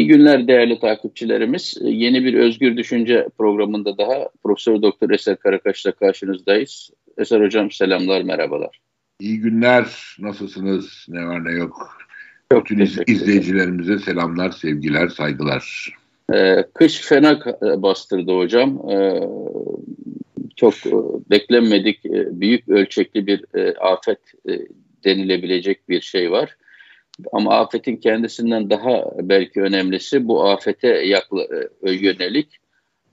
İyi günler değerli takipçilerimiz. Yeni bir Özgür Düşünce programında daha Profesör Doktor Eser Karakaş'la karşınızdayız. Eser Hocam selamlar, merhabalar. İyi günler, nasılsınız, ne var ne yok. Çok Bütün izleyicilerimize selamlar, sevgiler, saygılar. Ee, kış fena bastırdı hocam. Ee, çok e, beklenmedik, e, büyük ölçekli bir e, afet denilebilecek bir şey var. Ama afetin kendisinden daha belki önemlisi bu afete yakla, yönelik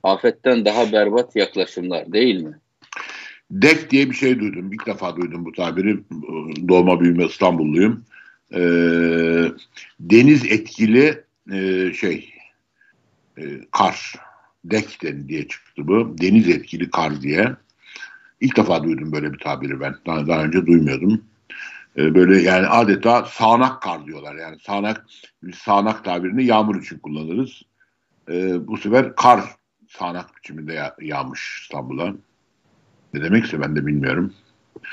afetten daha berbat yaklaşımlar değil mi? DEK diye bir şey duydum. İlk defa duydum bu tabiri. Doğma büyüme İstanbulluyum. Ee, deniz etkili e, şey e, kar. DEK diye çıktı bu. Deniz etkili kar diye. İlk defa duydum böyle bir tabiri ben. Daha, daha önce duymuyordum. Ee, böyle yani adeta sağanak kar diyorlar. Yani sağanak sağanak tabirini yağmur için kullanırız. Ee, bu sefer kar sağanak biçiminde yağ, yağmış İstanbul'a. Ne demekse ben de bilmiyorum.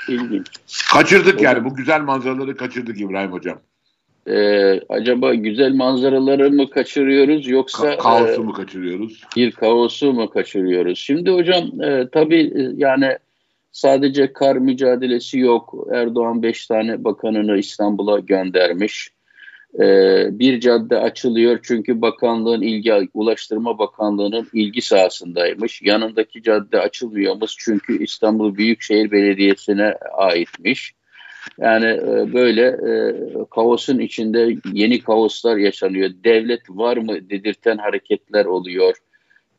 İlginç. Kaçırdık yani bu güzel manzaraları kaçırdık İbrahim Hocam. Ee, acaba güzel manzaraları mı kaçırıyoruz yoksa Ka- kaosu e, mu kaçırıyoruz? Bir kaosu mu kaçırıyoruz? Şimdi hocam e, tabii e, yani sadece kar mücadelesi yok. Erdoğan beş tane bakanını İstanbul'a göndermiş. Ee, bir cadde açılıyor çünkü bakanlığın ilgi, Ulaştırma Bakanlığı'nın ilgi sahasındaymış. Yanındaki cadde açılmıyormuş çünkü İstanbul Büyükşehir Belediyesi'ne aitmiş. Yani e, böyle e, kaosun içinde yeni kaoslar yaşanıyor. Devlet var mı dedirten hareketler oluyor.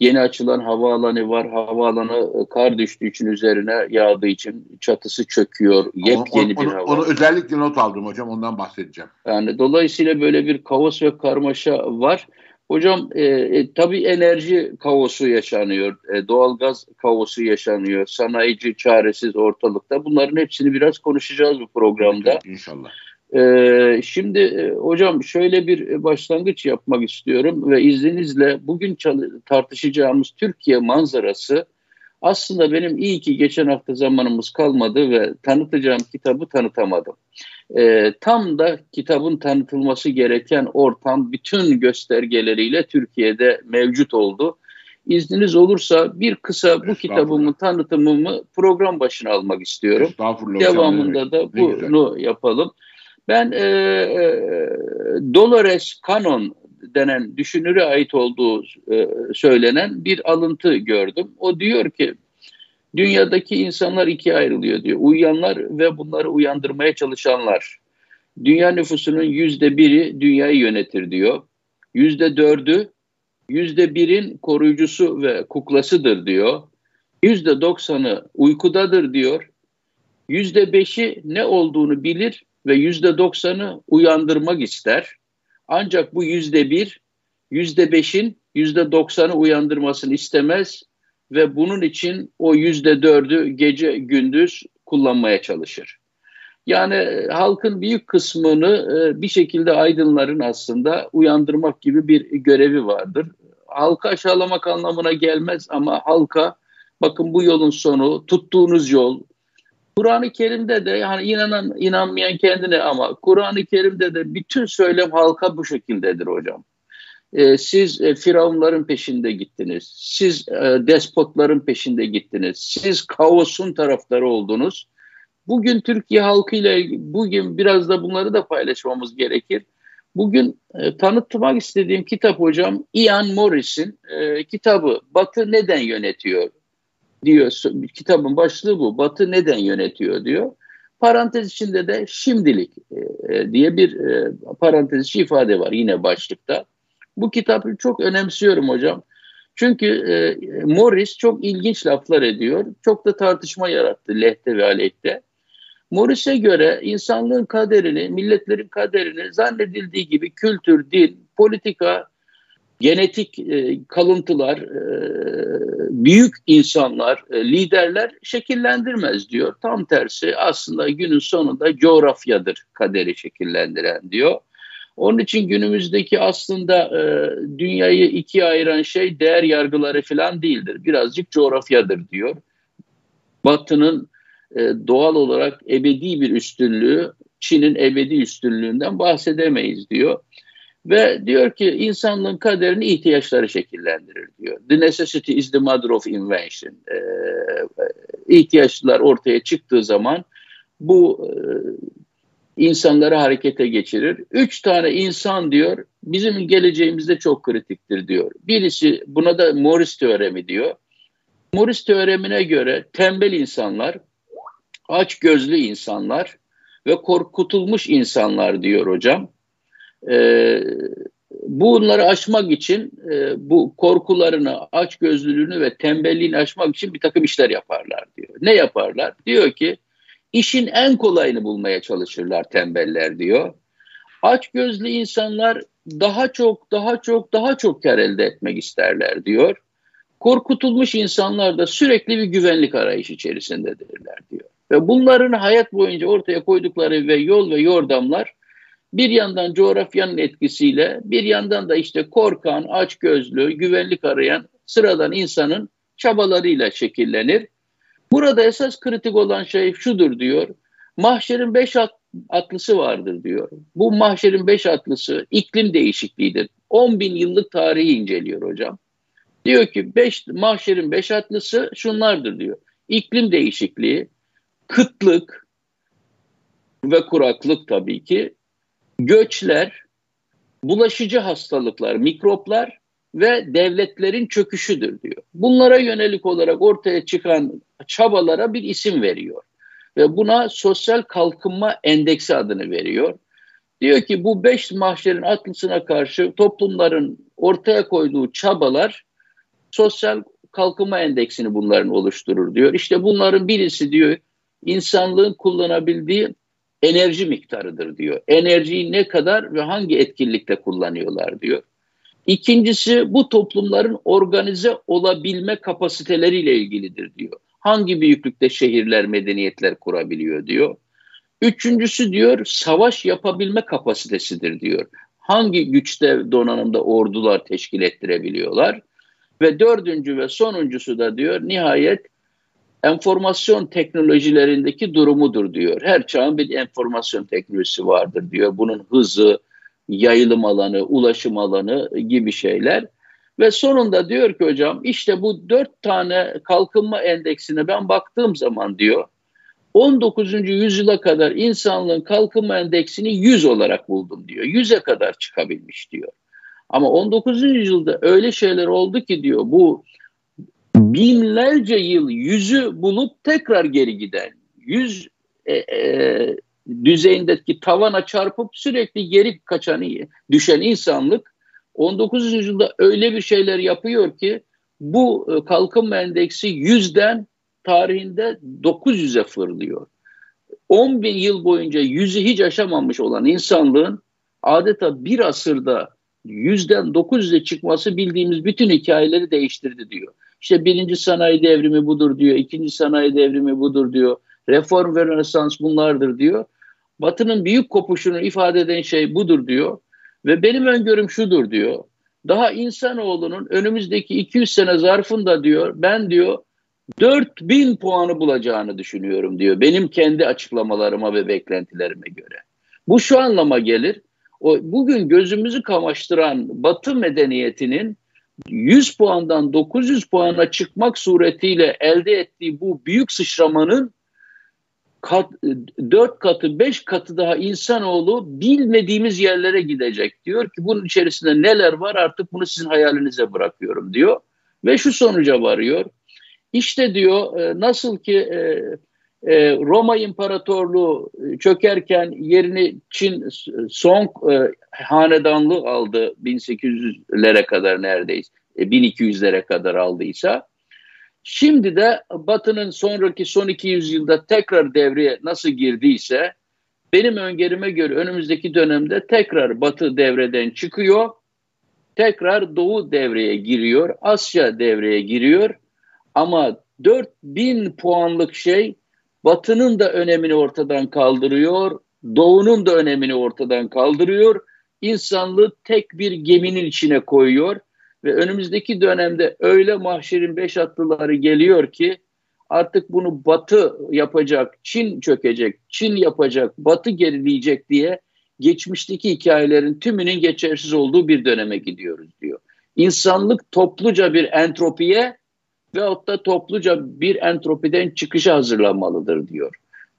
Yeni açılan havaalanı var. Havaalanı e, kar düştüğü için üzerine yağdığı için çatısı çöküyor. Yepyeni onu, bir hava. Onu özellikle not aldım hocam ondan bahsedeceğim. Yani dolayısıyla böyle bir kaos ve karmaşa var. Hocam e, e, tabii enerji kaosu yaşanıyor, e, doğalgaz kaosu yaşanıyor, sanayici çaresiz ortalıkta. Bunların hepsini biraz konuşacağız bu programda. İnşallah. Ee, şimdi e, hocam şöyle bir başlangıç yapmak istiyorum ve izninizle bugün tartışacağımız Türkiye manzarası aslında benim iyi ki geçen hafta zamanımız kalmadı ve tanıtacağım kitabı tanıtamadım. Ee, tam da kitabın tanıtılması gereken ortam bütün göstergeleriyle Türkiye'de mevcut oldu. İzniniz olursa bir kısa bu kitabımın tanıtımımı program başına almak istiyorum. Devamında da bunu yapalım. Ben e, e, Dolores Cannon denen düşünüre ait olduğu e, söylenen bir alıntı gördüm. O diyor ki dünyadaki insanlar ikiye ayrılıyor diyor. Uyuyanlar ve bunları uyandırmaya çalışanlar. Dünya nüfusunun yüzde biri dünyayı yönetir diyor. Yüzde dördü yüzde birin koruyucusu ve kuklasıdır diyor. Yüzde doksanı uykudadır diyor. Yüzde beşi ne olduğunu bilir ve yüzde doksanı uyandırmak ister. Ancak bu yüzde bir, yüzde beşin yüzde doksanı uyandırmasını istemez ve bunun için o yüzde dördü gece gündüz kullanmaya çalışır. Yani e, halkın büyük kısmını e, bir şekilde aydınların aslında uyandırmak gibi bir görevi vardır. Halka aşağılamak anlamına gelmez ama halka bakın bu yolun sonu, tuttuğunuz yol, Kur'an-ı Kerim'de de yani inanan inanmayan kendine ama Kur'an-ı Kerim'de de bütün söylem halka bu şekildedir hocam. Ee, siz e, firavunların peşinde gittiniz. Siz e, despotların peşinde gittiniz. Siz kaosun taraftarı oldunuz. Bugün Türkiye halkıyla bugün biraz da bunları da paylaşmamız gerekir. Bugün e, tanıtmak istediğim kitap hocam Ian Morris'in e, kitabı Batı Neden Yönetiyor? Diyor. Kitabın başlığı bu. Batı neden yönetiyor diyor. Parantez içinde de şimdilik e, e, diye bir e, parantez içi ifade var yine başlıkta. Bu kitabı çok önemsiyorum hocam. Çünkü e, Morris çok ilginç laflar ediyor. Çok da tartışma yarattı lehte ve aleyhte. Morris'e göre insanlığın kaderini, milletlerin kaderini zannedildiği gibi kültür, din, politika genetik e, kalıntılar, e, büyük insanlar, e, liderler şekillendirmez diyor. Tam tersi aslında günün sonunda coğrafyadır kaderi şekillendiren diyor. Onun için günümüzdeki aslında e, dünyayı ikiye ayıran şey değer yargıları falan değildir. Birazcık coğrafyadır diyor. Batı'nın e, doğal olarak ebedi bir üstünlüğü, Çin'in ebedi üstünlüğünden bahsedemeyiz diyor. Ve diyor ki insanlığın kaderini ihtiyaçları şekillendirir diyor. The necessity is the mother of invention. Ee, ihtiyaçlar ortaya çıktığı zaman bu e, insanları harekete geçirir. Üç tane insan diyor bizim geleceğimizde çok kritiktir diyor. Birisi buna da Morris teoremi diyor. Morris teoremine göre tembel insanlar, aç gözlü insanlar ve korkutulmuş insanlar diyor hocam. Ee, bunları aşmak için e, bu korkularını, aç gözlülüğünü ve tembelliğini aşmak için bir takım işler yaparlar diyor. Ne yaparlar? Diyor ki işin en kolayını bulmaya çalışırlar tembeller diyor. Aç gözlü insanlar daha çok, daha çok, daha çok kar elde etmek isterler diyor. Korkutulmuş insanlar da sürekli bir güvenlik arayış içerisindedirler diyor. Ve bunların hayat boyunca ortaya koydukları ve yol ve yordamlar bir yandan coğrafyanın etkisiyle bir yandan da işte korkan, açgözlü, güvenlik arayan sıradan insanın çabalarıyla şekillenir. Burada esas kritik olan şey şudur diyor. Mahşerin beş atlısı vardır diyor. Bu mahşerin beş atlısı iklim değişikliğidir. 10 bin yıllık tarihi inceliyor hocam. Diyor ki beş, mahşerin beş atlısı şunlardır diyor. İklim değişikliği, kıtlık ve kuraklık tabii ki, göçler, bulaşıcı hastalıklar, mikroplar ve devletlerin çöküşüdür diyor. Bunlara yönelik olarak ortaya çıkan çabalara bir isim veriyor. Ve buna sosyal kalkınma endeksi adını veriyor. Diyor ki bu beş mahşerin atlısına karşı toplumların ortaya koyduğu çabalar sosyal kalkınma endeksini bunların oluşturur diyor. İşte bunların birisi diyor insanlığın kullanabildiği enerji miktarıdır diyor. Enerjiyi ne kadar ve hangi etkinlikte kullanıyorlar diyor. İkincisi bu toplumların organize olabilme kapasiteleriyle ilgilidir diyor. Hangi büyüklükte şehirler, medeniyetler kurabiliyor diyor. Üçüncüsü diyor savaş yapabilme kapasitesidir diyor. Hangi güçte donanımda ordular teşkil ettirebiliyorlar. Ve dördüncü ve sonuncusu da diyor nihayet enformasyon teknolojilerindeki durumudur diyor. Her çağın bir enformasyon teknolojisi vardır diyor. Bunun hızı, yayılım alanı, ulaşım alanı gibi şeyler. Ve sonunda diyor ki hocam işte bu dört tane kalkınma endeksine ben baktığım zaman diyor 19. yüzyıla kadar insanlığın kalkınma endeksini 100 olarak buldum diyor. 100'e kadar çıkabilmiş diyor. Ama 19. yüzyılda öyle şeyler oldu ki diyor bu binlerce yıl yüzü bulup tekrar geri giden yüz e, e, düzeyindeki tavana çarpıp sürekli geri kaçan düşen insanlık 19. yüzyılda öyle bir şeyler yapıyor ki bu e, kalkınma endeksi yüzden tarihinde 900'e fırlıyor. 10 bin yıl boyunca yüzü hiç aşamamış olan insanlığın adeta bir asırda yüzden 900'e çıkması bildiğimiz bütün hikayeleri değiştirdi diyor. İşte birinci sanayi devrimi budur diyor, ikinci sanayi devrimi budur diyor, reform ve rönesans bunlardır diyor. Batı'nın büyük kopuşunu ifade eden şey budur diyor. Ve benim öngörüm şudur diyor. Daha insanoğlunun önümüzdeki 200 sene zarfında diyor ben diyor 4000 puanı bulacağını düşünüyorum diyor. Benim kendi açıklamalarıma ve beklentilerime göre. Bu şu anlama gelir. O bugün gözümüzü kamaştıran Batı medeniyetinin 100 puandan 900 puana çıkmak suretiyle elde ettiği bu büyük sıçramanın kat, 4 katı 5 katı daha insanoğlu bilmediğimiz yerlere gidecek diyor ki bunun içerisinde neler var artık bunu sizin hayalinize bırakıyorum diyor ve şu sonuca varıyor. İşte diyor e, nasıl ki e, e, Roma İmparatorluğu çökerken yerini Çin Song hanedanlığı aldı 1800'lere kadar neredeyse 1200'lere kadar aldıysa Şimdi de Batı'nın sonraki son 200 yılda tekrar devreye nasıl girdiyse benim öngörüme göre önümüzdeki dönemde tekrar Batı devreden çıkıyor. Tekrar Doğu devreye giriyor. Asya devreye giriyor. Ama 4000 puanlık şey Batı'nın da önemini ortadan kaldırıyor. Doğu'nun da önemini ortadan kaldırıyor. İnsanlığı tek bir geminin içine koyuyor ve önümüzdeki dönemde öyle mahşerin beş atlıları geliyor ki artık bunu Batı yapacak, Çin çökecek, Çin yapacak, Batı gerileyecek diye geçmişteki hikayelerin tümünün geçersiz olduğu bir döneme gidiyoruz diyor. İnsanlık topluca bir entropiye veyahut da topluca bir entropiden çıkışa hazırlanmalıdır diyor.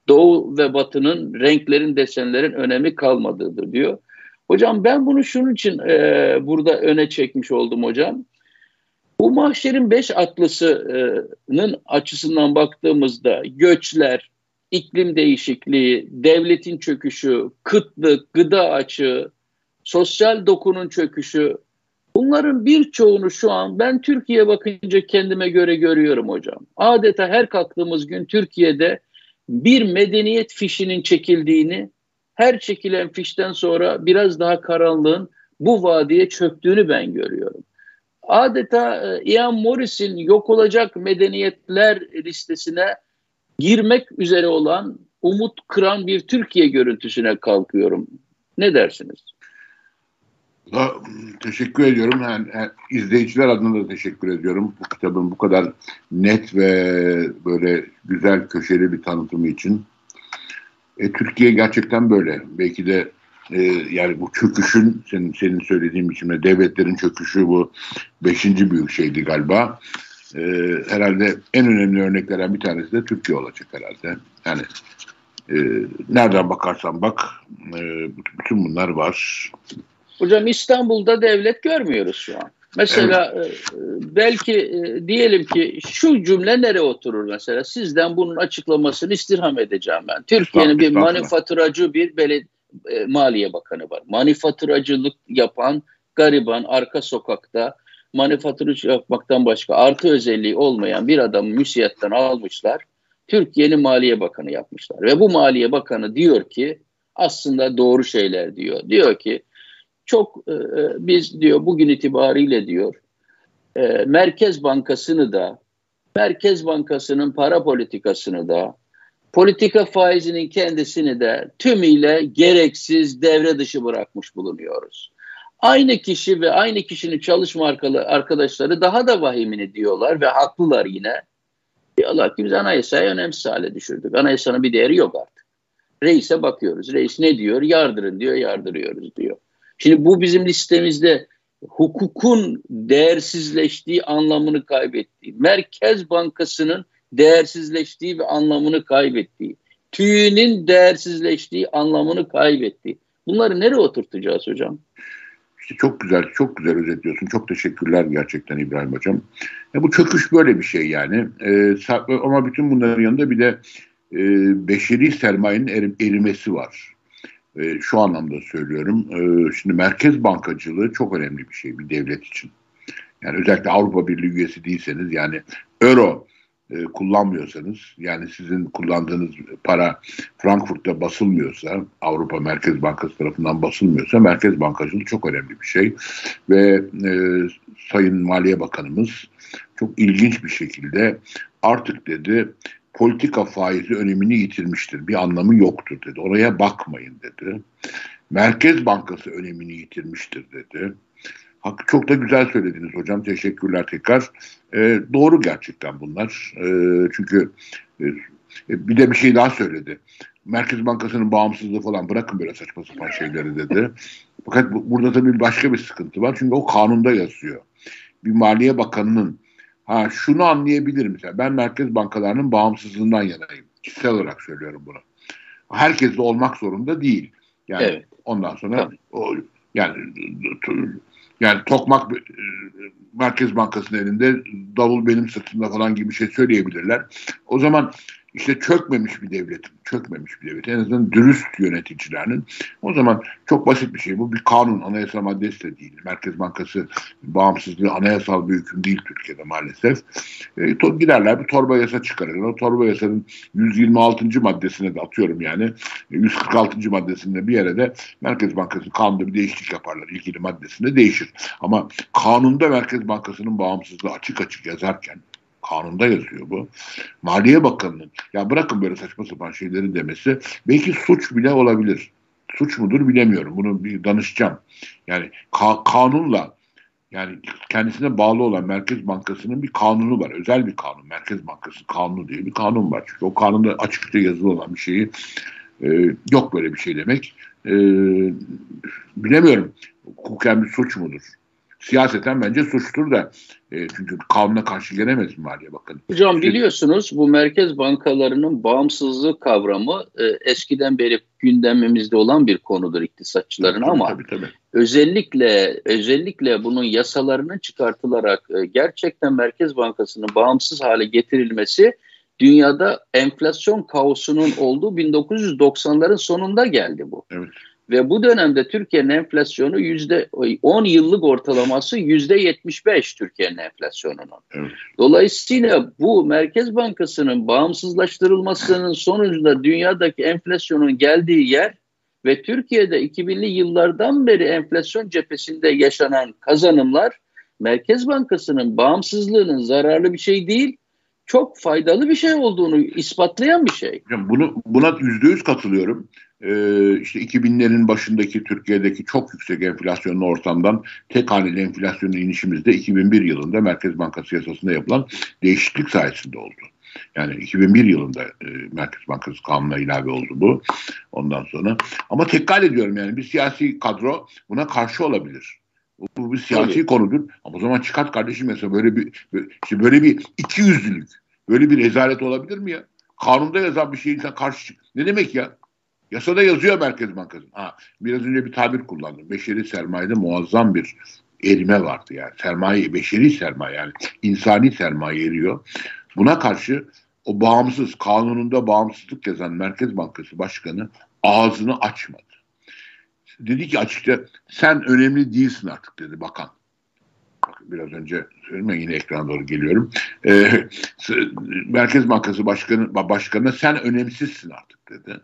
Doğu ve batının renklerin, desenlerin önemi kalmadığıdır diyor. Hocam ben bunu şunun için e, burada öne çekmiş oldum hocam. Bu mahşerin beş atlısının açısından baktığımızda göçler, iklim değişikliği, devletin çöküşü, kıtlık, gıda açığı, sosyal dokunun çöküşü bunların birçoğunu şu an ben Türkiye bakınca kendime göre görüyorum hocam. Adeta her kalktığımız gün Türkiye'de bir medeniyet fişinin çekildiğini, her çekilen fişten sonra biraz daha karanlığın bu vadiye çöktüğünü ben görüyorum. Adeta e, Ian Morris'in yok olacak medeniyetler listesine girmek üzere olan umut kıran bir Türkiye görüntüsüne kalkıyorum. Ne dersiniz? Da, teşekkür ediyorum. Yani, yani izleyiciler adına da teşekkür ediyorum. Bu kitabın bu kadar net ve böyle güzel köşeli bir tanıtımı için. E, Türkiye gerçekten böyle. Belki de e, yani bu çöküşün senin, senin söylediğin biçimde devletlerin çöküşü bu beşinci büyük şeydi galiba. E, herhalde en önemli örneklerden bir tanesi de Türkiye olacak herhalde. Yani e, nereden bakarsan bak e, bütün bunlar var. Hocam İstanbul'da devlet görmüyoruz şu an. Mesela evet. E, belki e, diyelim ki şu cümle nereye oturur mesela? Sizden bunun açıklamasını istirham edeceğim ben. Türkiye'nin bir manifaturacı bir belediye e, Maliye Bakanı var. Manifaturacılık yapan gariban arka sokakta manifaturacı yapmaktan başka artı özelliği olmayan bir adamı müsiyetten almışlar. Türkiye'nin Maliye Bakanı yapmışlar. Ve bu Maliye Bakanı diyor ki aslında doğru şeyler diyor. Diyor ki çok e, e, biz diyor bugün itibariyle diyor e, Merkez Bankası'nı da Merkez Bankası'nın para politikasını da politika faizinin kendisini de tümüyle gereksiz devre dışı bırakmış bulunuyoruz. Aynı kişi ve aynı kişinin çalışma arkadaşları daha da vahimini diyorlar ve haklılar yine. Diyorlar ki biz anayasayı önemsiz hale düşürdük. Anayasanın bir değeri yok artık. Reis'e bakıyoruz. Reis ne diyor? Yardırın diyor, yardırıyoruz diyor. Şimdi bu bizim listemizde hukukun değersizleştiği anlamını kaybettiği, Merkez Bankası'nın değersizleştiği ve anlamını kaybettiği, tüyünün değersizleştiği anlamını kaybettiği. Bunları nereye oturtacağız hocam? İşte çok güzel, çok güzel özetliyorsun. Çok teşekkürler gerçekten İbrahim Hocam. Ya bu çöküş böyle bir şey yani. Ee, ama bütün bunların yanında bir de e, beşeri sermayenin erim, erimesi var. E, şu anlamda söylüyorum. E, şimdi merkez bankacılığı çok önemli bir şey bir devlet için. Yani özellikle Avrupa Birliği üyesi değilseniz yani euro e, kullanmıyorsanız yani sizin kullandığınız para Frankfurt'ta basılmıyorsa Avrupa Merkez Bankası tarafından basılmıyorsa merkez bankacılığı çok önemli bir şey ve e, Sayın Maliye Bakanımız çok ilginç bir şekilde artık dedi politika faizi önemini yitirmiştir. Bir anlamı yoktur dedi. Oraya bakmayın dedi. Merkez Bankası önemini yitirmiştir dedi. Çok da güzel söylediniz hocam. Teşekkürler tekrar. E, doğru gerçekten bunlar. E, çünkü e, bir de bir şey daha söyledi. Merkez Bankası'nın bağımsızlığı falan bırakın böyle saçma sapan şeyleri dedi. Fakat bu, burada tabii başka bir sıkıntı var. Çünkü o kanunda yazıyor. Bir Maliye Bakanı'nın ha şunu anlayabilirim mesela. Ben merkez bankalarının bağımsızlığından yanayım. Kişisel olarak söylüyorum bunu. Herkes de olmak zorunda değil. Yani evet. ondan sonra o yani yani Tokmak e, Merkez Bankası'nın elinde davul benim sırtımda falan gibi bir şey söyleyebilirler. O zaman işte çökmemiş bir devlet, çökmemiş bir devlet. En azından dürüst yöneticilerinin. O zaman çok basit bir şey. Bu bir kanun, anayasa maddesi de değil. Merkez Bankası bağımsızlığı anayasal bir hüküm değil Türkiye'de maalesef. E, giderler bir torba yasa çıkarırlar. O torba yasanın 126. maddesine de atıyorum yani. 146. maddesinde bir yere de Merkez Bankası kanunda bir değişiklik yaparlar. ilgili maddesinde değişir. Ama kanunda Merkez Bankası'nın bağımsızlığı açık açık yazarken Kanunda yazıyor bu. Maliye Bakanı'nın ya bırakın böyle saçma sapan şeyleri demesi belki suç bile olabilir. Suç mudur bilemiyorum. Bunu bir danışacağım. Yani ka- kanunla yani kendisine bağlı olan Merkez Bankası'nın bir kanunu var. Özel bir kanun. Merkez Bankası kanunu diye bir kanun var. Çünkü o kanunda açıkça yazılı olan bir şeyi e, yok böyle bir şey demek e, bilemiyorum hukuken bir suç mudur? Siyaseten bence suçtur da e, çünkü kanuna karşı gelemez Maliye Bakanı. Hocam biliyorsunuz bu merkez bankalarının bağımsızlık kavramı e, eskiden beri gündemimizde olan bir konudur iktisatçıların tabii, ama tabii, tabii. özellikle özellikle bunun yasalarının çıkartılarak e, gerçekten Merkez Bankası'nın bağımsız hale getirilmesi dünyada enflasyon kaosunun olduğu 1990'ların sonunda geldi bu. Evet. Ve bu dönemde Türkiye'nin enflasyonu yüzde 10 yıllık ortalaması yüzde 75 Türkiye'nin enflasyonunun. Evet. Dolayısıyla bu Merkez Bankası'nın bağımsızlaştırılmasının sonucunda dünyadaki enflasyonun geldiği yer ve Türkiye'de 2000'li yıllardan beri enflasyon cephesinde yaşanan kazanımlar Merkez Bankası'nın bağımsızlığının zararlı bir şey değil, çok faydalı bir şey olduğunu ispatlayan bir şey. Bunu buna yüzde yüz katılıyorum. Ee, işte 2000'lerin başındaki Türkiye'deki çok yüksek enflasyonlu ortamdan tek haneli enflasyonun inişimizde 2001 yılında Merkez Bankası yasasında yapılan değişiklik sayesinde oldu. Yani 2001 yılında e, Merkez Bankası kanuna ilave oldu bu. Ondan sonra ama tekrar ediyorum yani bir siyasi kadro buna karşı olabilir. Bu, bir siyasi Tabii. konudur. Ama o zaman çıkart kardeşim mesela böyle bir işte böyle bir iki yüzlülük, böyle bir rezalet olabilir mi ya? Kanunda yazan bir şeyin sen karşı çık. Ne demek ya? Yasada yazıyor Merkez Bankası. Ha, biraz önce bir tabir kullandım. Beşeri sermayede muazzam bir erime vardı yani. Sermaye, beşeri sermaye yani insani sermaye eriyor. Buna karşı o bağımsız, kanununda bağımsızlık yazan Merkez Bankası Başkanı ağzını açmadı. Dedi ki açıkça sen önemli değilsin artık dedi bakan. Biraz önce söyledim yine ekrana doğru geliyorum. Ee, Merkez Bankası Başkanı başkanına sen önemsizsin artık dedi.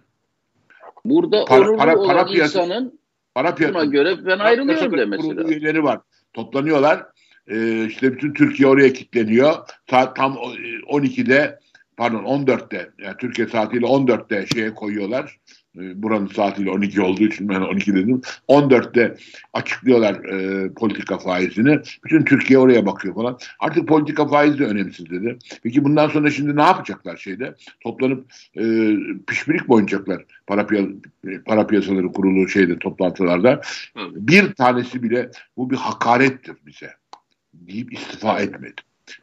Burada para, onurlu para, olan piyasa, insanın para piyasa, göre ben ayrılıyorum demesi lazım. Üyeleri var. Toplanıyorlar. Ee, işte bütün Türkiye oraya kilitleniyor. Saat tam 12'de pardon 14'te yani Türkiye saatiyle 14'te şeye koyuyorlar. Ee, buranın saatiyle 12 olduğu için ben 12 dedim. 14'te açıklıyorlar e, politika faizini. Bütün Türkiye oraya bakıyor falan. Artık politika faizi de önemsiz dedi. Peki bundan sonra şimdi ne yapacaklar şeyde? Toplanıp e, pişpirik mi oynayacaklar? Para, piya para piyasaları kurulu şeyde toplantılarda. Bir tanesi bile bu bir hakarettir bize deyip istifa etmedi.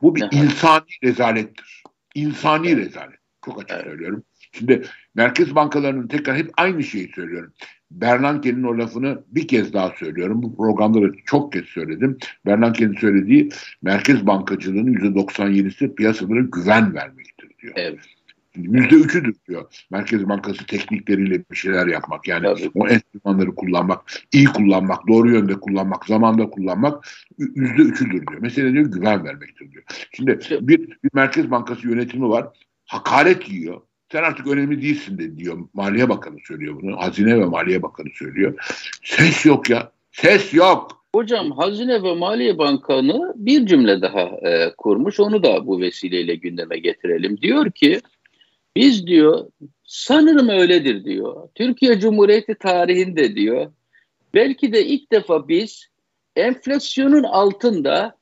Bu bir insani rezalettir. İnsani rezalet. Çok açık söylüyorum. Şimdi merkez bankalarının tekrar hep aynı şeyi söylüyorum. Bernanke'nin o lafını bir kez daha söylüyorum. Bu programda da çok kez söyledim. Bernanke'nin söylediği merkez bankacılığının %97'si piyasalara güven vermektir diyor. Evet. Yüzde üçüdür diyor. Merkez Bankası teknikleriyle bir şeyler yapmak. Yani Tabii. o enstrümanları kullanmak, iyi kullanmak, doğru yönde kullanmak, zamanda kullanmak yüzde üçüdür diyor. Mesela diyor güven vermektir diyor. Şimdi bir, bir Merkez Bankası yönetimi var. Hakaret yiyor. Sen artık önemli değilsin de diyor. Maliye Bakanı söylüyor bunu. Hazine ve Maliye Bakanı söylüyor. Ses yok ya. Ses yok. Hocam Hazine ve Maliye Bakanı bir cümle daha e, kurmuş. Onu da bu vesileyle gündeme getirelim. Diyor ki biz diyor sanırım öyledir diyor. Türkiye Cumhuriyeti tarihinde diyor belki de ilk defa biz enflasyonun altında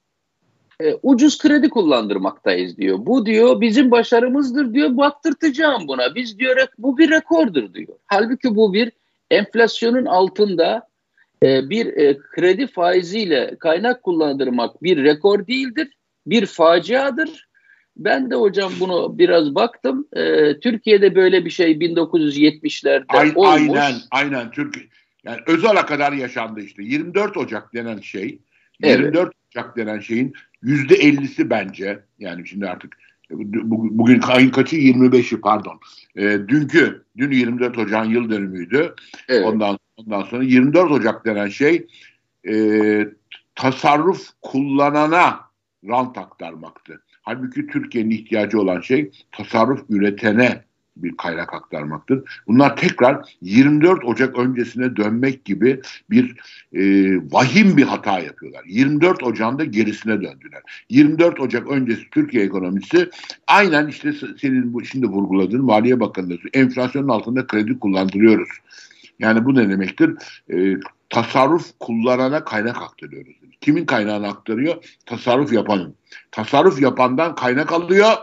e, ucuz kredi kullandırmaktayız diyor. Bu diyor bizim başarımızdır diyor. Baktırtacağım buna. Biz diyor bu bir rekordur diyor. Halbuki bu bir enflasyonun altında e, bir e, kredi faiziyle kaynak kullandırmak bir rekor değildir. Bir faciadır. Ben de hocam bunu biraz baktım. E, Türkiye'de böyle bir şey 1970'lerde Ay, olmuş. Aynen, aynen. Türkiye yani Özal'a kadar yaşandı işte. 24 Ocak denen şey, 24 evet. Ocak denen şeyin Yüzde ellisi bence yani şimdi artık bugün ayın kaçı 25'i pardon. E, dünkü dün 24 Ocak'ın yıl dönümüydü. Evet. Ondan ondan sonra 24 Ocak denen şey e, tasarruf kullanana rant aktarmaktı. Halbuki Türkiye'nin ihtiyacı olan şey tasarruf üretene bir kaynak aktarmaktır. Bunlar tekrar 24 Ocak öncesine dönmek gibi bir e, vahim bir hata yapıyorlar. 24 Ocak'ın gerisine döndüler. 24 Ocak öncesi Türkiye ekonomisi aynen işte senin bu şimdi vurguladığın Maliye Bakanlığı enflasyonun altında kredi kullandırıyoruz. Yani bu ne demektir? E, tasarruf kullanana kaynak aktarıyoruz. Kimin kaynağını aktarıyor? Tasarruf yapanın. Tasarruf yapandan kaynak alıyor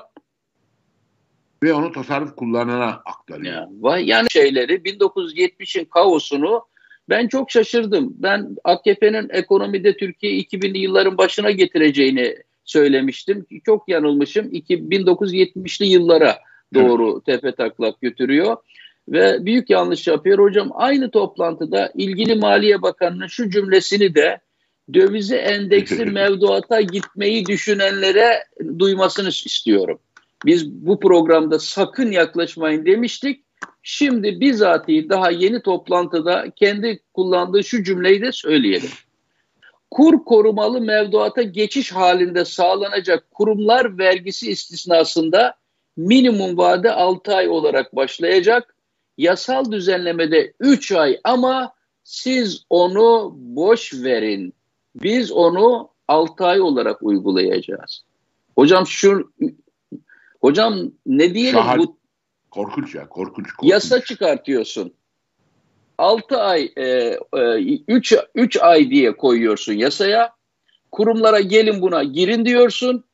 ve onu tasarruf kullanana aktarıyor. Ya, yani şeyleri 1970'in kaosunu ben çok şaşırdım. Ben AKP'nin ekonomide Türkiye 2000'li yılların başına getireceğini söylemiştim. Çok yanılmışım. 1970'li yıllara doğru evet. tepe taklak götürüyor ve büyük yanlış yapıyor. Hocam aynı toplantıda ilgili Maliye Bakanı'nın şu cümlesini de dövize endeksli mevduata gitmeyi düşünenlere duymasını istiyorum. Biz bu programda sakın yaklaşmayın demiştik. Şimdi bizatihi daha yeni toplantıda kendi kullandığı şu cümleyi de söyleyelim. Kur korumalı mevduata geçiş halinde sağlanacak kurumlar vergisi istisnasında minimum vade 6 ay olarak başlayacak. Yasal düzenlemede 3 ay ama siz onu boş verin. Biz onu 6 ay olarak uygulayacağız. Hocam şu hocam ne diyelim Şahar, bu korkunç ya korkunç, korkunç. Yasa çıkartıyorsun. 6 ay 3 e, 3 e, ay diye koyuyorsun yasaya. Kurumlara gelin buna girin diyorsun.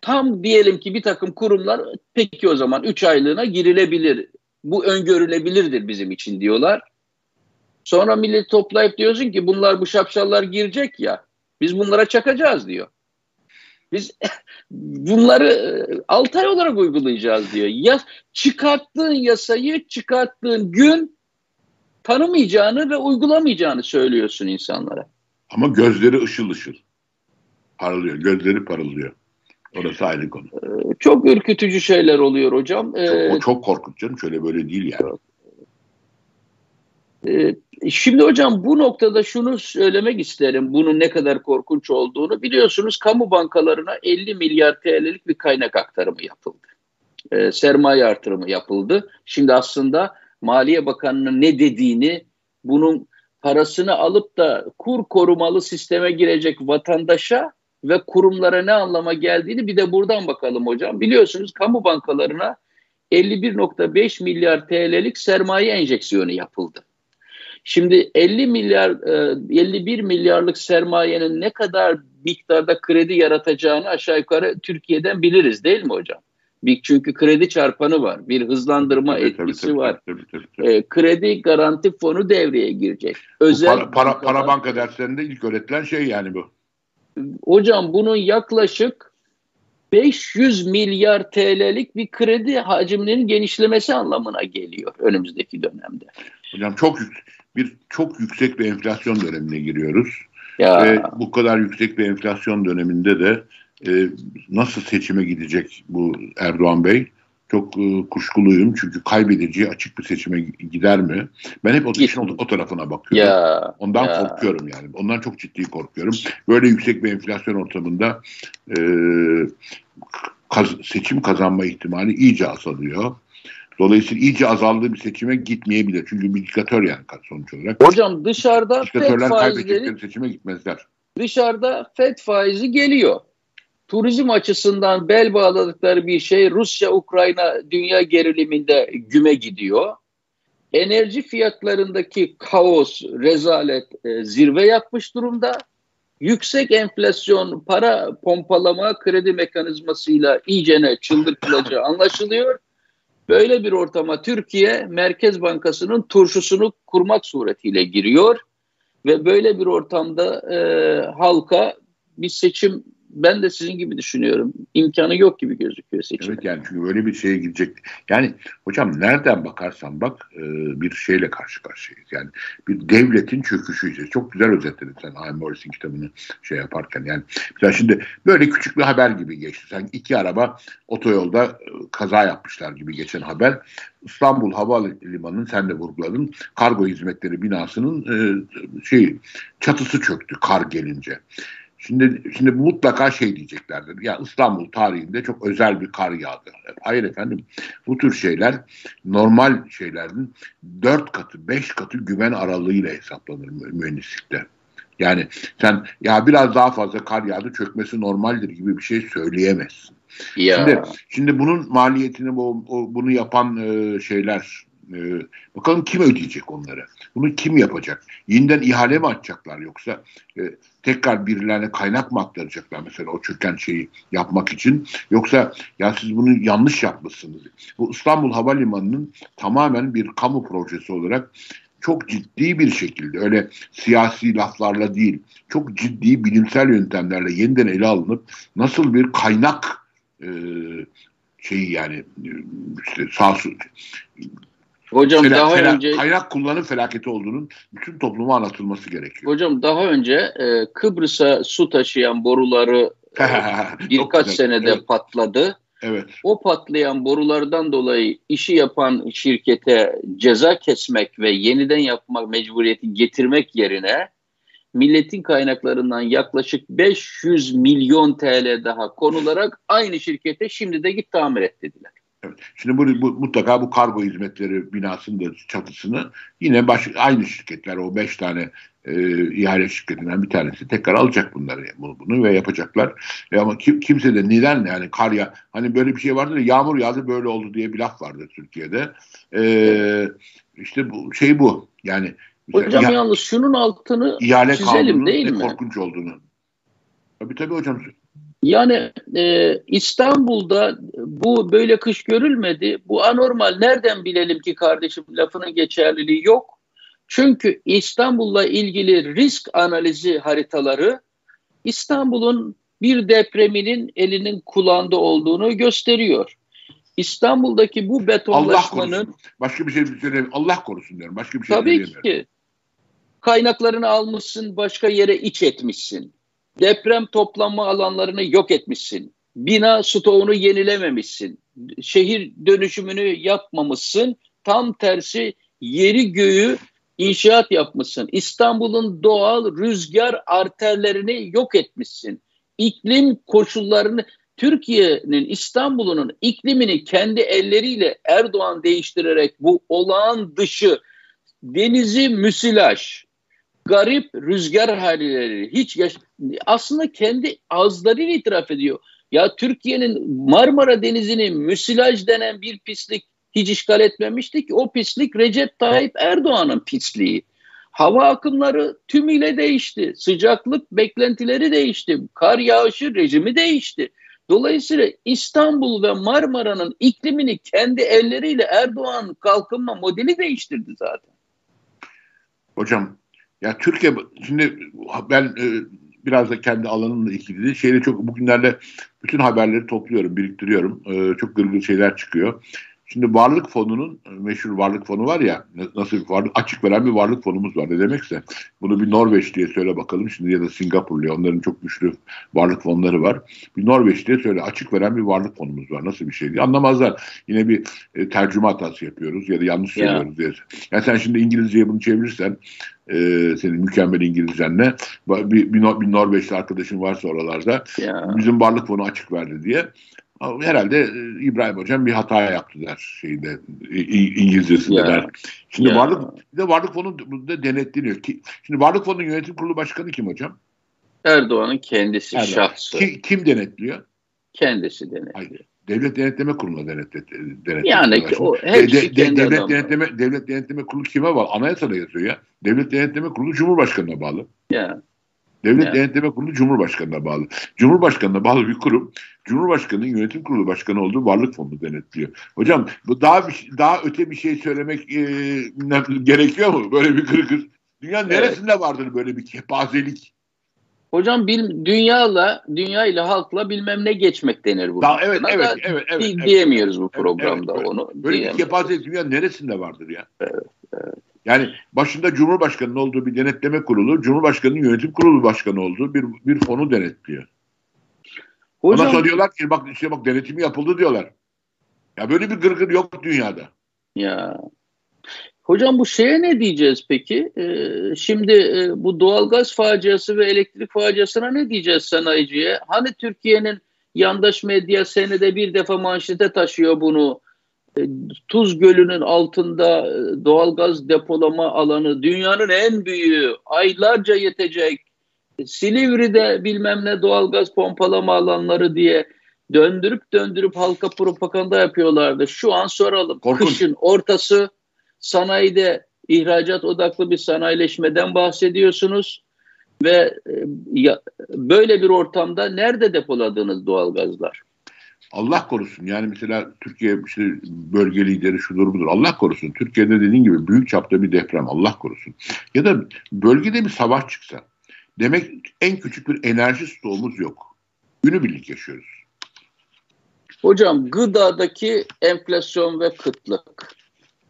Tam diyelim ki bir takım kurumlar peki o zaman 3 aylığına girilebilir. Bu öngörülebilirdir bizim için diyorlar. Sonra millet toplayıp diyorsun ki bunlar bu şapşallar girecek ya. Biz bunlara çakacağız diyor. Biz bunları 6 ay olarak uygulayacağız diyor. Ya çıkarttığın yasayı çıkarttığın gün tanımayacağını ve uygulamayacağını söylüyorsun insanlara. Ama gözleri ışıl ışıl. Parlıyor. Gözleri parlıyor. Orası ayrı konu. Ee, çok ürkütücü şeyler oluyor hocam. Çok, o ee, çok korkunç canım. Şöyle böyle değil yani. Ee, şimdi hocam bu noktada şunu söylemek isterim. Bunun ne kadar korkunç olduğunu. Biliyorsunuz kamu bankalarına 50 milyar TL'lik bir kaynak aktarımı yapıldı. sermaye artırımı yapıldı. Şimdi aslında Maliye Bakanı'nın ne dediğini, bunun parasını alıp da kur korumalı sisteme girecek vatandaşa ve kurumlara ne anlama geldiğini bir de buradan bakalım hocam. Biliyorsunuz kamu bankalarına 51.5 milyar TL'lik sermaye enjeksiyonu yapıldı. Şimdi 50 milyar 51 e, milyarlık sermayenin ne kadar miktarda kredi yaratacağını aşağı yukarı Türkiye'den biliriz değil mi hocam? Çünkü kredi çarpanı var. Bir hızlandırma tabii, etkisi tabii, var. Tabii, tabii, tabii. E, kredi garanti fonu devreye girecek. Özel para, para, para banka derslerinde ilk öğretilen şey yani bu. Hocam bunun yaklaşık 500 milyar TL'lik bir kredi hacimlerinin genişlemesi anlamına geliyor önümüzdeki dönemde. Hocam çok bir çok yüksek bir enflasyon dönemine giriyoruz. Ya. Ve bu kadar yüksek bir enflasyon döneminde de e, nasıl seçime gidecek bu Erdoğan Bey? Çok e, kuşkuluyum çünkü kaybedeceği açık bir seçime gider mi? Ben hep o, işin o, o tarafına bakıyorum. Ya, Ondan ya. korkuyorum yani. Ondan çok ciddi korkuyorum. Böyle yüksek bir enflasyon ortamında e, kaz, seçim kazanma ihtimali iyice azalıyor. Dolayısıyla iyice azaldığı bir seçime gitmeyebilir. Çünkü bir diktatör yani sonuç olarak. Hocam dışarıda FED faizleri seçime gitmezler. Dışarıda FED faizi geliyor turizm açısından bel bağladıkları bir şey Rusya-Ukrayna dünya geriliminde güme gidiyor. Enerji fiyatlarındaki kaos, rezalet e, zirve yapmış durumda. Yüksek enflasyon, para pompalama kredi mekanizmasıyla iyicene çıldırtılacağı anlaşılıyor. Böyle bir ortama Türkiye Merkez Bankası'nın turşusunu kurmak suretiyle giriyor ve böyle bir ortamda e, halka bir seçim ben de sizin gibi düşünüyorum. İmkanı yok gibi gözüküyor seçim. Evet yani çünkü böyle bir şeye gidecek. Yani hocam nereden bakarsan bak e, bir şeyle karşı karşıyayız. Yani bir devletin çöküşü işte. Çok güzel özetledin sen Ayman Morris'in kitabını şey yaparken. Yani mesela şimdi böyle küçük bir haber gibi geçti. Sen iki araba otoyolda e, kaza yapmışlar gibi geçen haber. İstanbul Havalimanı'nın sen de vurguladın kargo hizmetleri binasının e, şey çatısı çöktü kar gelince. Şimdi şimdi mutlaka şey diyeceklerdir. Ya İstanbul tarihinde çok özel bir kar yağdı. Hayır efendim. Bu tür şeyler normal şeylerin dört katı, beş katı güven aralığıyla hesaplanır mühendislikte. Yani sen ya biraz daha fazla kar yağdı çökmesi normaldir gibi bir şey söyleyemezsin. Ya. Şimdi şimdi bunun maliyetini bu bunu yapan şeyler E, bakalım kim ödeyecek onları? Bunu kim yapacak? Yeniden ihale mi açacaklar yoksa e, tekrar birilerine kaynak mı aktaracaklar mesela o çöken şeyi yapmak için? Yoksa ya siz bunu yanlış yapmışsınız. Bu İstanbul Havalimanı'nın tamamen bir kamu projesi olarak çok ciddi bir şekilde öyle siyasi laflarla değil çok ciddi bilimsel yöntemlerle yeniden ele alınıp nasıl bir kaynak e, şeyi yani e, işte sağ Hocam Fela, daha fela, önce kaynak kullanım felaketi olduğunun bütün topluma anlatılması gerekiyor. Hocam daha önce e, Kıbrıs'a su taşıyan boruları e, birkaç senede evet. patladı. Evet. O patlayan borulardan dolayı işi yapan şirkete ceza kesmek ve yeniden yapmak mecburiyeti getirmek yerine milletin kaynaklarından yaklaşık 500 milyon TL daha konularak aynı şirkete şimdi de git tamir et dediler. Evet. Şimdi bu, bu, mutlaka bu kargo hizmetleri binasının da çatısını yine baş, aynı şirketler o beş tane e, ihale şirketinden bir tanesi tekrar alacak bunları bunu, bunu ve yapacaklar. E ama kim, kimse de neden yani kar ya hani böyle bir şey vardır ya yağmur yağdı böyle oldu diye bir laf vardır Türkiye'de. E, işte bu şey bu yani Hocam ya, yalnız şunun altını ihale çizelim değil mi? korkunç olduğunu. Tabii tabii hocam. Yani e, İstanbul'da bu böyle kış görülmedi. Bu anormal. Nereden bilelim ki kardeşim lafının geçerliliği yok. Çünkü İstanbul'la ilgili risk analizi haritaları İstanbul'un bir depreminin elinin kulağında olduğunu gösteriyor. İstanbul'daki bu betonlaşmanın... Allah korusun. Başka bir şey söyleyeyim. Allah korusun diyorum. Başka bir şey Tabii ki. Kaynaklarını almışsın, başka yere iç etmişsin. Deprem toplanma alanlarını yok etmişsin. Bina stoğunu yenilememişsin. Şehir dönüşümünü yapmamışsın. Tam tersi yeri göğü inşaat yapmışsın. İstanbul'un doğal rüzgar arterlerini yok etmişsin. İklim koşullarını Türkiye'nin İstanbul'un iklimini kendi elleriyle Erdoğan değiştirerek bu olağan dışı denizi müsilaj, garip rüzgar halleri hiç yaş aslında kendi ağızlarıyla itiraf ediyor. Ya Türkiye'nin Marmara Denizi'ni müsilaj denen bir pislik hiç işgal etmemişti ki o pislik Recep Tayyip Erdoğan'ın pisliği. Hava akımları tümüyle değişti. Sıcaklık beklentileri değişti. Kar yağışı rejimi değişti. Dolayısıyla İstanbul ve Marmara'nın iklimini kendi elleriyle Erdoğan kalkınma modeli değiştirdi zaten. Hocam ya Türkiye şimdi ben e, biraz da kendi alanımla ilgili şeyle çok bugünlerde bütün haberleri topluyorum, biriktiriyorum. E, çok gırgır şeyler çıkıyor. Şimdi varlık fonunun meşhur varlık fonu var ya nasıl bir varlık açık veren bir varlık fonumuz var ne demekse bunu bir Norveç diye söyle bakalım şimdi ya da Singapur diye onların çok güçlü varlık fonları var. Bir Norveç diye söyle açık veren bir varlık fonumuz var nasıl bir şey diye anlamazlar. Yine bir e, tercüme hatası yapıyoruz ya da yanlış söylüyoruz diye. Yani sen şimdi İngilizceye bunu çevirirsen e, senin mükemmel İngilizcenle bir, bir, bir Norveçli arkadaşın varsa oralarda ya. bizim varlık fonu açık verdi diye herhalde e, İbrahim Hocam bir hata yaptı der şeyinde İngilizcesinde yeah. der. Şimdi yeah. varlık bir de varlık fonu da denetleniyor. Ki, şimdi varlık fonunun yönetim kurulu başkanı kim hocam? Erdoğan'ın kendisi Erdoğan. şahsı. Ki, kim denetliyor? Kendisi denetliyor. Hayır. Devlet Denetleme Kurulu'na denetledi. denetledi yani o hepsi de, de, devlet adamı. denetleme devlet denetleme kurulu kime bağlı? Anayasada yazıyor ya. Devlet Denetleme Kurulu Cumhurbaşkanı'na bağlı. Ya. Devlet yani. Denetleme Kurulu Cumhurbaşkanı'na bağlı. Cumhurbaşkanı'na bağlı bir kurum. Cumhurbaşkanı'nın yönetim kurulu başkanı olduğu varlık fonu denetliyor. Hocam bu daha bir, daha öte bir şey söylemek e, gerekiyor mu? Böyle bir kırıkır. Dünya evet. neresinde vardır böyle bir kepazelik? Hocam bil, dünyayla dünya ile halkla bilmem ne geçmek denir bu. Daha, evet, evet, evet, evet, evet, diyemiyoruz evet, bu programda evet, evet, onu. Böyle bir kepazelik dünya neresinde vardır ya? Evet, evet. Yani başında Cumhurbaşkanı'nın olduğu bir denetleme kurulu, Cumhurbaşkanı'nın yönetim kurulu başkanı olduğu bir, bir fonu denetliyor. Hocam, Ondan sonra diyorlar ki bak işte bak denetimi yapıldı diyorlar. Ya böyle bir gırgır yok dünyada. Ya Hocam bu şeye ne diyeceğiz peki? Ee, şimdi e, bu doğalgaz faciası ve elektrik faciasına ne diyeceğiz sanayiciye? Hani Türkiye'nin yandaş medya senede bir defa manşete taşıyor bunu. E, Tuz Gölü'nün altında e, doğalgaz depolama alanı dünyanın en büyüğü aylarca yetecek. E, Silivri'de bilmem ne doğalgaz pompalama alanları diye döndürüp döndürüp halka propaganda yapıyorlardı. Şu an soralım. Korkunç. Kışın ortası sanayide ihracat odaklı bir sanayileşmeden bahsediyorsunuz ve böyle bir ortamda nerede depoladığınız doğalgazlar? Allah korusun yani mesela Türkiye işte bölge lideri şudur budur Allah korusun. Türkiye'de dediğin gibi büyük çapta bir deprem Allah korusun. Ya da bölgede bir savaş çıksa demek en küçük bir enerji stoğumuz yok. Günübirlik yaşıyoruz. Hocam gıdadaki enflasyon ve kıtlık,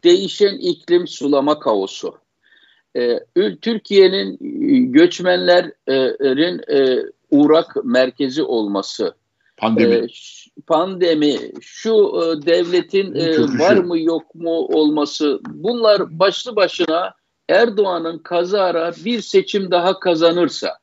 değişen iklim sulama kaosu, ee, Türkiye'nin e, göçmenlerin e, uğrak merkezi olması, pandemi, e, pandemi şu e, devletin e, var mı yok mu olması bunlar başlı başına Erdoğan'ın kazara bir seçim daha kazanırsa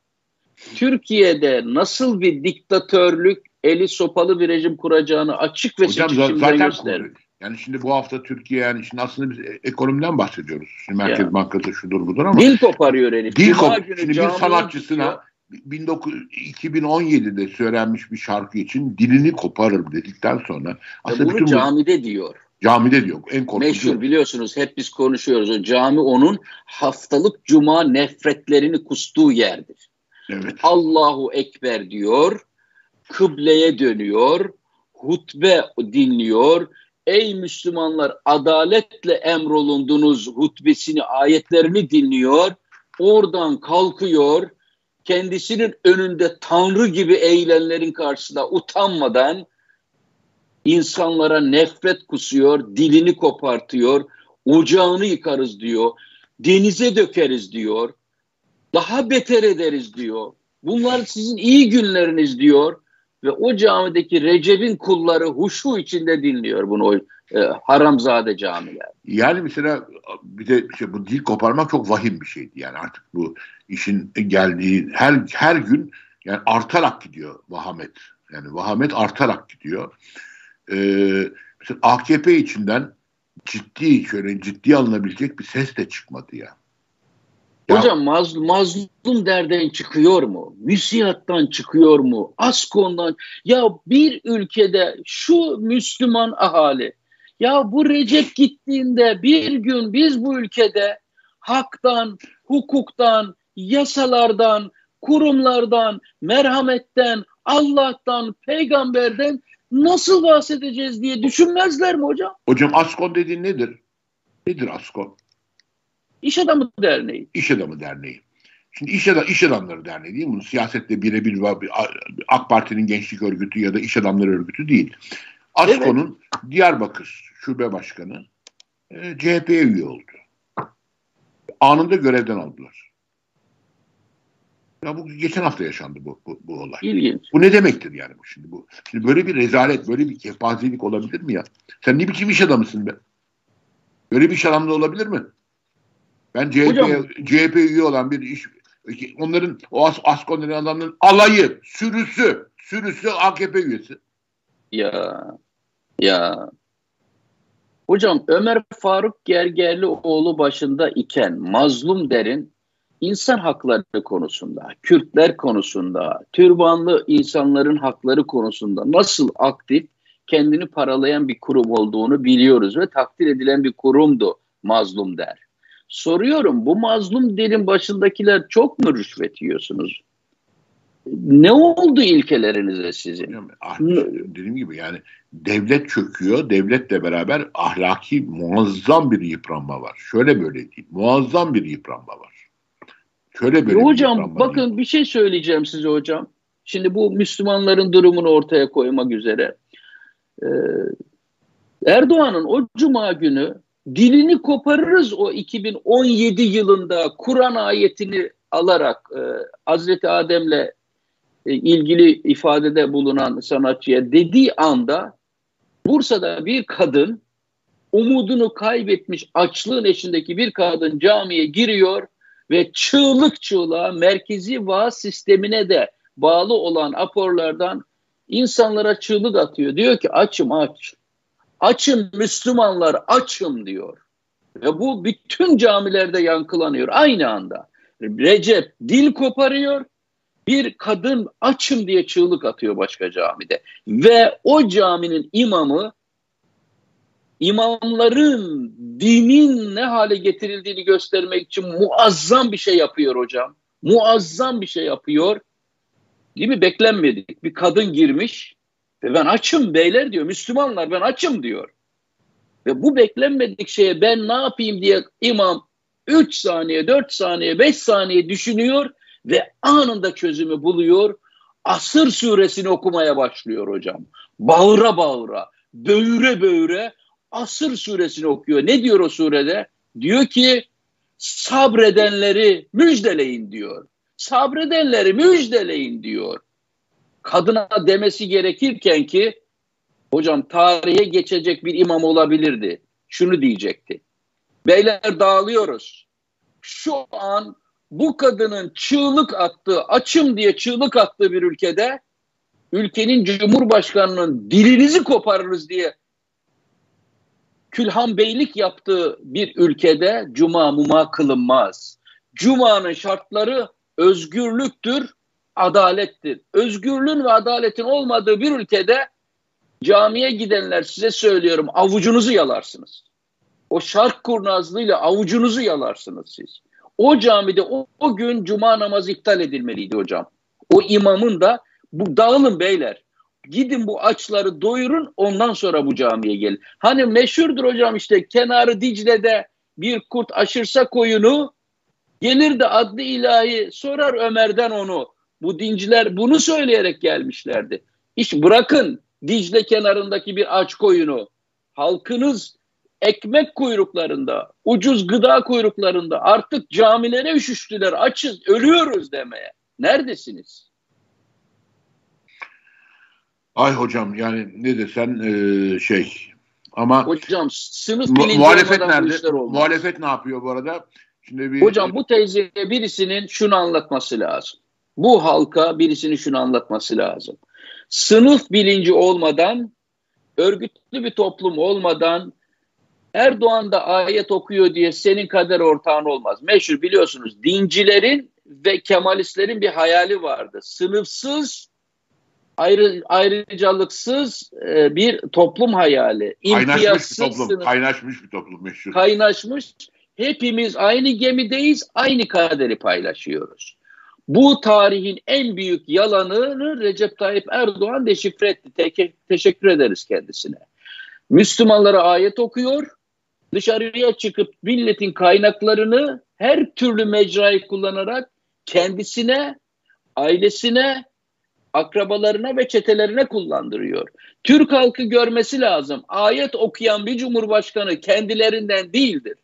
Türkiye'de nasıl bir diktatörlük eli sopalı bir rejim kuracağını açık ve Hocam, seçimde gösterir. Yani şimdi bu hafta Türkiye yani şimdi aslında biz ekonomiden bahsediyoruz. Şimdi Merkez ya. Bankası şudur budur ama. Dil koparıyor herif. Dil kop şimdi bir sanatçısına 19, 2017'de söylenmiş bir şarkı için dilini koparırım dedikten sonra. Aslında bunu camide bu, diyor. Camide diyor. En korkutucu. Meşhur biliyorsunuz hep biz konuşuyoruz. O cami onun haftalık cuma nefretlerini kustuğu yerdir. Evet. Allahu Ekber diyor. Kıbleye dönüyor. Hutbe dinliyor. Ey Müslümanlar adaletle emrolundunuz hutbesini, ayetlerini dinliyor. Oradan kalkıyor kendisinin önünde tanrı gibi eğilenlerin karşısında utanmadan insanlara nefret kusuyor, dilini kopartıyor, ocağını yıkarız diyor, denize dökeriz diyor, daha beter ederiz diyor. Bunlar sizin iyi günleriniz diyor ve o camideki Recep'in kulları huşu içinde dinliyor bunu e, haramzade camiler. Yani mesela bir de işte bu dil koparmak çok vahim bir şeydi. Yani artık bu işin geldiği her her gün yani artarak gidiyor vahamet. Yani vahamet artarak gidiyor. Ee, mesela AKP içinden ciddi şöyle ciddi alınabilecek bir ses de çıkmadı ya. Hocam mazlum, mazlum derden çıkıyor mu? Müsiyattan çıkıyor mu? Askon'dan. Ya bir ülkede şu Müslüman ahali ya bu Recep gittiğinde bir gün biz bu ülkede haktan, hukuktan, yasalardan, kurumlardan, merhametten, Allah'tan, peygamberden nasıl bahsedeceğiz diye düşünmezler mi hocam? Hocam Askon dediğin nedir? Nedir Askon? İş Adamı Derneği. İş Adamı Derneği. Şimdi iş, adam, iş adamları derneği değil mi? Bunu siyasetle birebir AK Parti'nin gençlik örgütü ya da iş adamları örgütü değil. ASKO'nun evet. Diyarbakır Şube Başkanı e, CHP'ye üye oldu. Anında görevden aldılar. Ya bu geçen hafta yaşandı bu, bu, bu olay. İlginç. Bu ne demektir yani bu şimdi bu? Şimdi böyle bir rezalet, böyle bir kepazelik olabilir mi ya? Sen ne biçim iş adamısın be? Böyle bir iş adamı olabilir mi? Ben CHP, CHP üye olan bir iş onların o as, ASKON denen adamların alayı, sürüsü, sürüsü AKP üyesi. Ya ya Hocam Ömer Faruk Gergerlioğlu başında iken mazlum derin insan hakları konusunda, Kürtler konusunda, türbanlı insanların hakları konusunda nasıl aktif kendini paralayan bir kurum olduğunu biliyoruz ve takdir edilen bir kurumdu mazlum der. Soruyorum bu mazlum derin başındakiler çok mu rüşvet yiyorsunuz? Ne oldu ilkelerinize sizin? Ah, dediğim gibi yani devlet çöküyor. Devletle beraber ahlaki muazzam bir yıpranma var. Şöyle böyle değil. Muazzam bir yıpranma var. Şöyle böyle e hocam bakın değil. bir şey söyleyeceğim size hocam. Şimdi bu Müslümanların durumunu ortaya koymak üzere. Ee, Erdoğan'ın o cuma günü dilini koparırız o 2017 yılında Kur'an ayetini alarak e, Hazreti Adem'le ilgili ifadede bulunan sanatçıya dediği anda Bursa'da bir kadın umudunu kaybetmiş açlığın eşindeki bir kadın camiye giriyor ve çığlık çığlığa merkezi vaaz sistemine de bağlı olan aporlardan insanlara çığlık atıyor. Diyor ki açım aç. Açın Müslümanlar açım diyor. Ve bu bütün camilerde yankılanıyor aynı anda. Recep dil koparıyor bir kadın açım diye çığlık atıyor başka camide. Ve o caminin imamı imamların dinin ne hale getirildiğini göstermek için muazzam bir şey yapıyor hocam. Muazzam bir şey yapıyor. Değil mi? Beklenmedik. Bir kadın girmiş ve ben açım beyler diyor. Müslümanlar ben açım diyor. Ve bu beklenmedik şeye ben ne yapayım diye imam 3 saniye, 4 saniye, 5 saniye düşünüyor ve anında çözümü buluyor. Asır suresini okumaya başlıyor hocam. Bağıra bağıra, böğüre böğüre Asır suresini okuyor. Ne diyor o surede? Diyor ki sabredenleri müjdeleyin diyor. Sabredenleri müjdeleyin diyor. Kadına demesi gerekirken ki hocam tarihe geçecek bir imam olabilirdi. Şunu diyecekti. Beyler dağılıyoruz. Şu an bu kadının çığlık attığı, açım diye çığlık attığı bir ülkede ülkenin cumhurbaşkanının dilinizi koparırız diye külhan beylik yaptığı bir ülkede cuma muma kılınmaz. Cuma'nın şartları özgürlüktür, adalettir. Özgürlüğün ve adaletin olmadığı bir ülkede camiye gidenler size söylüyorum avucunuzu yalarsınız. O şark kurnazlığıyla avucunuzu yalarsınız siz. O camide o, o gün cuma namazı iptal edilmeliydi hocam. O imamın da bu dağılın beyler. Gidin bu açları doyurun ondan sonra bu camiye gelin. Hani meşhurdur hocam işte kenarı Dicle'de bir kurt aşırsa koyunu gelir de adlı ilahi sorar Ömer'den onu. Bu dinciler bunu söyleyerek gelmişlerdi. İş bırakın Dicle kenarındaki bir aç koyunu. Halkınız ekmek kuyruklarında, ucuz gıda kuyruklarında artık camilere üşüştüler, açız, ölüyoruz demeye. Neredesiniz? Ay hocam yani ne desen e, şey ama hocam sınıf mu, muhalefet nerede? Muhalefet ne yapıyor bu arada? Şimdi bir, hocam bu teyzeye birisinin şunu anlatması lazım. Bu halka birisinin şunu anlatması lazım. Sınıf bilinci olmadan, örgütlü bir toplum olmadan Erdoğan da ayet okuyor diye senin kader ortağın olmaz. Meşhur biliyorsunuz dincilerin ve Kemalistlerin bir hayali vardı. Sınıfsız ayrı, ayrıcalıksız e, bir toplum hayali. Kaynaşmış bir toplum. Sınıf, kaynaşmış bir toplum meşhur. Kaynaşmış. Hepimiz aynı gemideyiz, aynı kaderi paylaşıyoruz. Bu tarihin en büyük yalanını Recep Tayyip Erdoğan deşifre etti. Te- teşekkür ederiz kendisine. Müslümanlara ayet okuyor, dışarıya çıkıp milletin kaynaklarını her türlü mecrayı kullanarak kendisine, ailesine akrabalarına ve çetelerine kullandırıyor. Türk halkı görmesi lazım. Ayet okuyan bir cumhurbaşkanı kendilerinden değildir.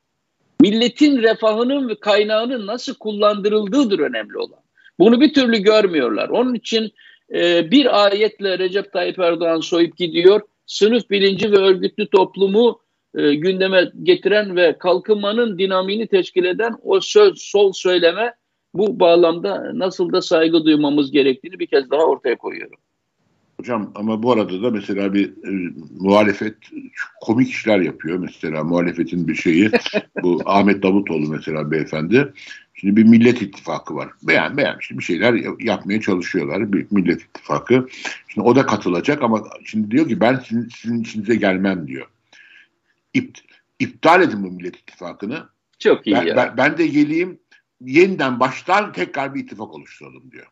Milletin refahının ve kaynağının nasıl kullandırıldığıdır önemli olan. Bunu bir türlü görmüyorlar. Onun için e, bir ayetle Recep Tayyip Erdoğan soyup gidiyor. Sınıf bilinci ve örgütlü toplumu e, gündeme getiren ve kalkınmanın dinamini teşkil eden o söz, sol söyleme bu bağlamda nasıl da saygı duymamız gerektiğini bir kez daha ortaya koyuyorum. Hocam ama bu arada da mesela bir e, muhalefet komik işler yapıyor. Mesela muhalefetin bir şeyi bu Ahmet Davutoğlu mesela beyefendi. Şimdi bir millet ittifakı var. Beğen beğen işte bir şeyler yapmaya çalışıyorlar. Bir millet ittifakı. Şimdi o da katılacak ama şimdi diyor ki ben sizin, sizin içinize gelmem diyor. İpt, iptal edin bu millet ittifakını. Çok iyi ben, ya. Ben, ben de geleyim yeniden baştan tekrar bir ittifak oluşturalım diyor.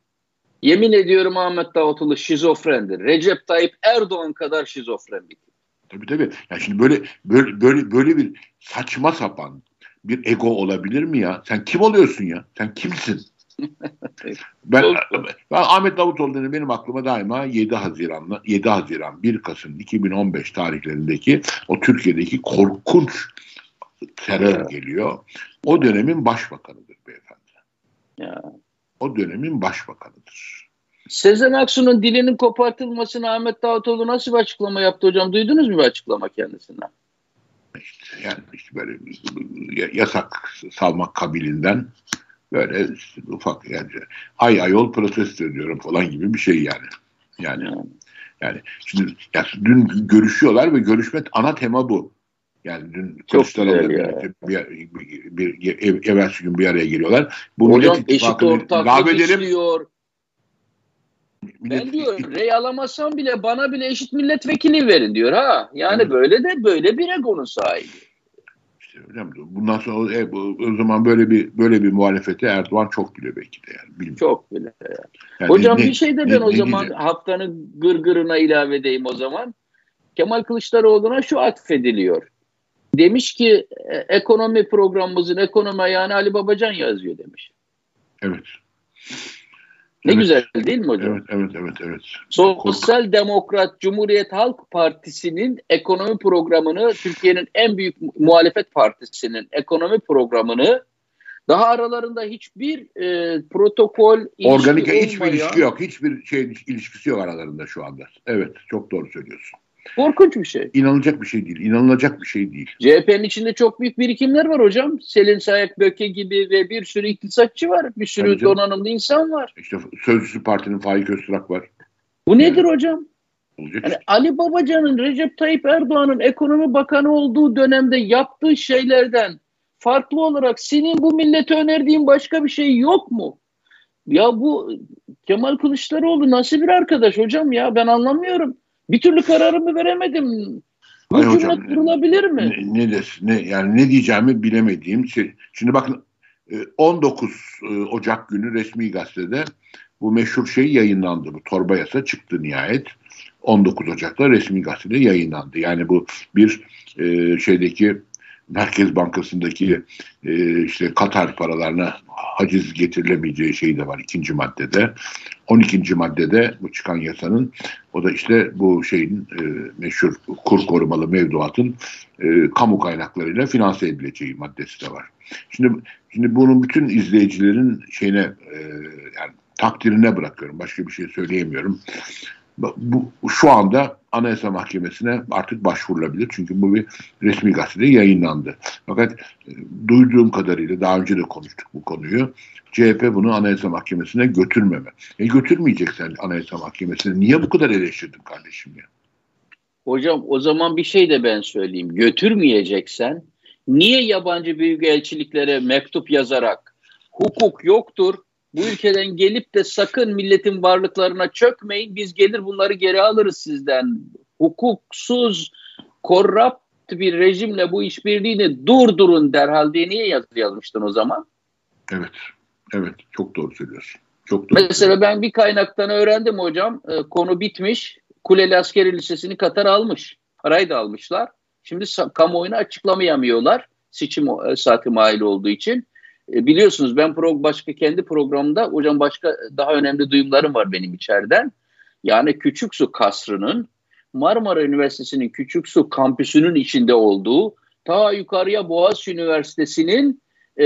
Yemin ediyorum Ahmet Davutoğlu şizofrendir. Recep Tayyip Erdoğan kadar şizofren bir Tabii tabii. Yani şimdi böyle böyle böyle böyle bir saçma sapan bir ego olabilir mi ya? Sen kim oluyorsun ya? Sen kimsin? ben, ben Ahmet Davutoğlu benim aklıma daima 7 Haziran'la 7 Haziran 1 Kasım 2015 tarihlerindeki o Türkiye'deki korkunç terör evet. geliyor. O dönemin başbakanıdır beyefendi. Ya. O dönemin başbakanıdır. Sezen Aksu'nun dilinin kopartılmasını Ahmet Davutoğlu nasıl bir açıklama yaptı hocam? Duydunuz mu bir açıklama kendisinden? İşte, yani işte böyle yasak salmak kabilinden böyle ufak yani ay ayol protesto ediyorum falan gibi bir şey yani. Yani yani, şimdi yani dün görüşüyorlar ve görüşme ana tema bu. Yani dün Kılıçdaroğlu'yla birlikte bir, bir, bir, bir evvelsi gün bir araya geliyorlar. Bu Hocam eşit ortaklık istiyor. Millet, ben diyor rey alamazsam bile bana bile eşit milletvekili verin diyor ha. Yani evet. böyle de böyle bir egonun sahibi. Hocam. Bundan sonra e, o zaman böyle bir böyle bir muhalefete Erdoğan çok bile belki de yani. Bilmiyorum. Çok bile. Yani. yani hocam ne, bir şey de ben ne, o ne zaman diyeceğim? haftanın gırgırına ilave edeyim o zaman. Kemal Kılıçdaroğlu'na şu atfediliyor. Demiş ki e, ekonomi programımızın ekonomi ayağını Ali Babacan yazıyor demiş. Evet. Ne evet. güzel değil mi hocam? Evet, evet, evet, evet. Sosyal Demokrat Cumhuriyet Halk Partisi'nin ekonomi programını, Türkiye'nin en büyük muhalefet partisinin ekonomi programını daha aralarında hiçbir e, protokol Organik hiçbir ilişki yok. Hiçbir şey ilişkisi yok aralarında şu anda. Evet, çok doğru söylüyorsun. Korkunç bir şey. İnanılacak bir şey değil. İnanılacak bir şey değil. CHP'nin içinde çok büyük birikimler var hocam. Selin Sayak Böke gibi ve bir sürü iktisatçı var. Bir sürü donanımlı insan var. İşte Sözcüsü Parti'nin Faik Öztürk var. Bu nedir hocam? Olacak yani Ali Babacan'ın Recep Tayyip Erdoğan'ın ekonomi bakanı olduğu dönemde yaptığı şeylerden farklı olarak senin bu millete önerdiğin başka bir şey yok mu? Ya bu Kemal Kılıçdaroğlu nasıl bir arkadaş hocam ya ben anlamıyorum. Bir türlü kararımı veremedim. Bu Hayır cümle hocam, kurulabilir mi? Ne, ne, des, ne, yani ne diyeceğimi bilemediğim şey. Şimdi bakın 19 e, e, Ocak günü resmi gazetede bu meşhur şey yayınlandı. Bu torba yasa çıktı nihayet. 19 Ocak'ta resmi gazetede yayınlandı. Yani bu bir e, şeydeki Merkez Bankası'ndaki e, işte Katar paralarına haciz getirilemeyeceği şey de var ikinci maddede. 12. maddede bu çıkan yasanın o da işte bu şeyin e, meşhur kur korumalı mevduatın e, kamu kaynaklarıyla finanse edileceği maddesi de var. Şimdi şimdi bunun bütün izleyicilerin şeyine e, yani takdirine bırakıyorum. Başka bir şey söyleyemiyorum bu şu anda Anayasa Mahkemesi'ne artık başvurulabilir. Çünkü bu bir resmi gazetede yayınlandı. Fakat e, duyduğum kadarıyla daha önce de konuştuk bu konuyu. CHP bunu Anayasa Mahkemesi'ne götürmeme. E götürmeyeceksen Anayasa Mahkemesi'ne niye bu kadar eleştirdin kardeşim ya? Hocam o zaman bir şey de ben söyleyeyim. Götürmeyeceksen niye yabancı büyükelçiliklere mektup yazarak hukuk yoktur, bu ülkeden gelip de sakın milletin varlıklarına çökmeyin. Biz gelir bunları geri alırız sizden. Hukuksuz, korrupt bir rejimle bu işbirliğini durdurun derhal diye niye yazı yazmıştın o zaman? Evet. Evet. Çok doğru söylüyorsun. Çok doğru. Mesela ben bir kaynaktan öğrendim hocam. E, konu bitmiş. Kuleli Askeri Lisesi'ni Katar almış. Parayı da almışlar. Şimdi kamuoyuna açıklamayamıyorlar. Seçim e, saati mahil olduğu için. E, biliyorsunuz ben pro, başka kendi programımda hocam başka daha önemli duyumlarım var benim içeriden. Yani Küçük Su Kasrı'nın Marmara Üniversitesi'nin Küçük Su kampüsünün içinde olduğu ta yukarıya Boğaziçi Üniversitesi'nin e,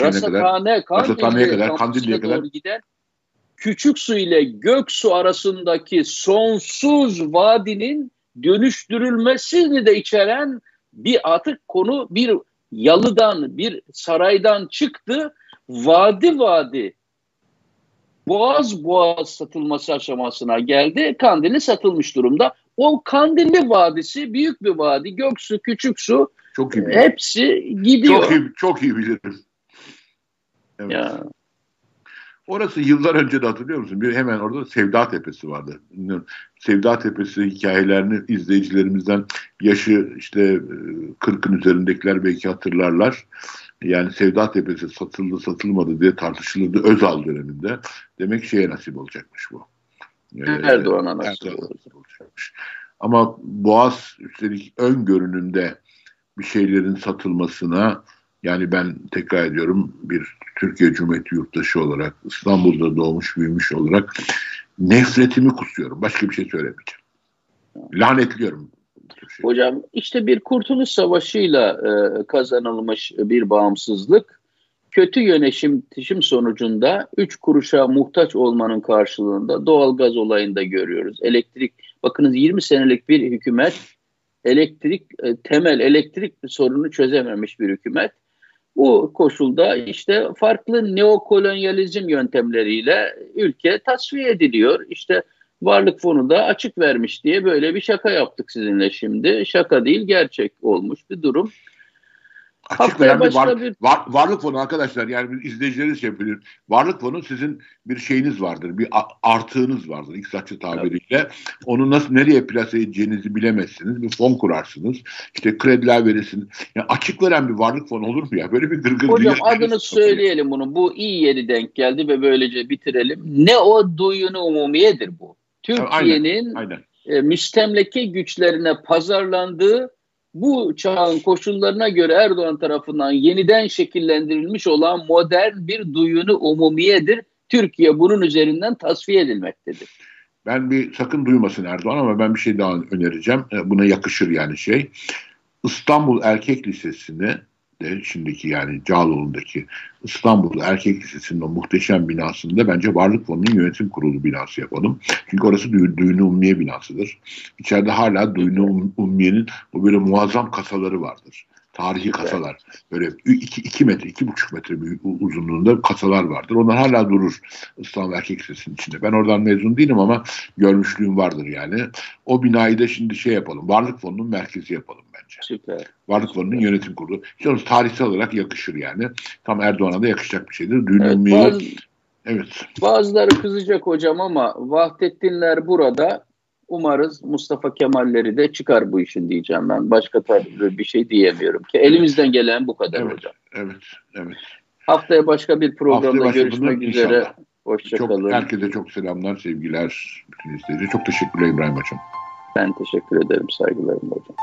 Rasathane, Kandil'e kadar, Kandil'e kadar giden Küçük Su ile Göksu arasındaki sonsuz vadinin dönüştürülmesini de içeren bir atık konu bir yalıdan bir saraydan çıktı vadi vadi boğaz boğaz satılması aşamasına geldi. Kandilli satılmış durumda. O Kandilli Vadisi büyük bir vadi. Göksu, küçük su çok iyi hepsi gidiyor. Çok iyi, çok iyi bilirim. Evet. Ya. Orası yıllar önce de hatırlıyor musun? Bir hemen orada Sevda Tepesi vardı. Sevda Tepesi hikayelerini izleyicilerimizden yaşı işte 40'ın e, üzerindekiler belki hatırlarlar. Yani Sevda Tepesi satıldı satılmadı diye tartışılırdı Özal döneminde. Demek şeye nasip olacakmış bu. Ee, Erdoğan'a nasip, Erdoğan'a nasip olacakmış. Ama Boğaz üstelik ön görünümde bir şeylerin satılmasına yani ben tekrar ediyorum bir Türkiye Cumhuriyeti yurttaşı olarak İstanbul'da doğmuş büyümüş olarak nefretimi kusuyorum. Başka bir şey söylemeyeceğim. Lanetliyorum. Şey. Hocam işte bir kurtuluş savaşıyla e, kazanılmış bir bağımsızlık kötü yönetim sonucunda 3 kuruşa muhtaç olmanın karşılığında doğal gaz olayında görüyoruz. Elektrik bakınız 20 senelik bir hükümet elektrik e, temel elektrik sorunu çözememiş bir hükümet bu koşulda işte farklı neokolonyalizm yöntemleriyle ülke tasfiye ediliyor. İşte varlık fonu da açık vermiş diye böyle bir şaka yaptık sizinle şimdi. Şaka değil gerçek olmuş bir durum. Açık bir, var, bir... Var, varlık fonu arkadaşlar yani izleyicileriniz şey. Varlık fonu sizin bir şeyiniz vardır. Bir artığınız vardır iktisatçı tabiriyle. Evet. Onu nasıl nereye plase edeceğinizi bilemezsiniz. Bir fon kurarsınız. İşte krediler verirsiniz. Yani açık veren bir varlık fonu olur mu ya? Böyle bir gırgır Hocam adını söyleyelim bunu. Bu iyi yeri denk geldi ve böylece bitirelim. Ne o duyunu umumiyedir bu. Türkiye'nin e, müstemleke güçlerine pazarlandığı bu çağın koşullarına göre Erdoğan tarafından yeniden şekillendirilmiş olan modern bir duyunu umumiyedir. Türkiye bunun üzerinden tasfiye edilmektedir. Ben bir sakın duymasın Erdoğan ama ben bir şey daha önereceğim. E, buna yakışır yani şey. İstanbul Erkek Lisesi'ni de şimdiki yani Cağaloğlu'ndaki İstanbul Erkek Lisesi'nin o muhteşem binasında bence Varlık Fonu'nun yönetim kurulu binası yapalım. Çünkü orası Dü Düğünü Ummiye binasıdır. İçeride hala Düğünü Ummiye'nin bu böyle muazzam kasaları vardır tarihi kasalar. Böyle 2 metre, iki buçuk metre büyük uzunluğunda kasalar vardır. Onlar hala durur İstanbul Erkek Lisesi'nin içinde. Ben oradan mezun değilim ama görmüşlüğüm vardır yani. O binayı da şimdi şey yapalım. Varlık Fonu'nun merkezi yapalım bence. Süper. Varlık Fonu'nun yönetim kurulu. İşte tarihsel olarak yakışır yani. Tam Erdoğan'a da yakışacak bir şeydir. Dün evet, bazı, evet. Bazıları kızacak hocam ama Vahdettinler burada umarız Mustafa Kemalleri de çıkar bu işin diyeceğim ben. Başka tarzı bir şey diyemiyorum ki. Elimizden gelen bu kadar evet, hocam. Evet, evet. Haftaya başka bir programda başka görüşmek üzere. Hoşçakalın. Herkese çok selamlar, sevgiler. Bütün izleyiciler. Çok teşekkürler İbrahim Hocam. Ben teşekkür ederim. Saygılarım hocam.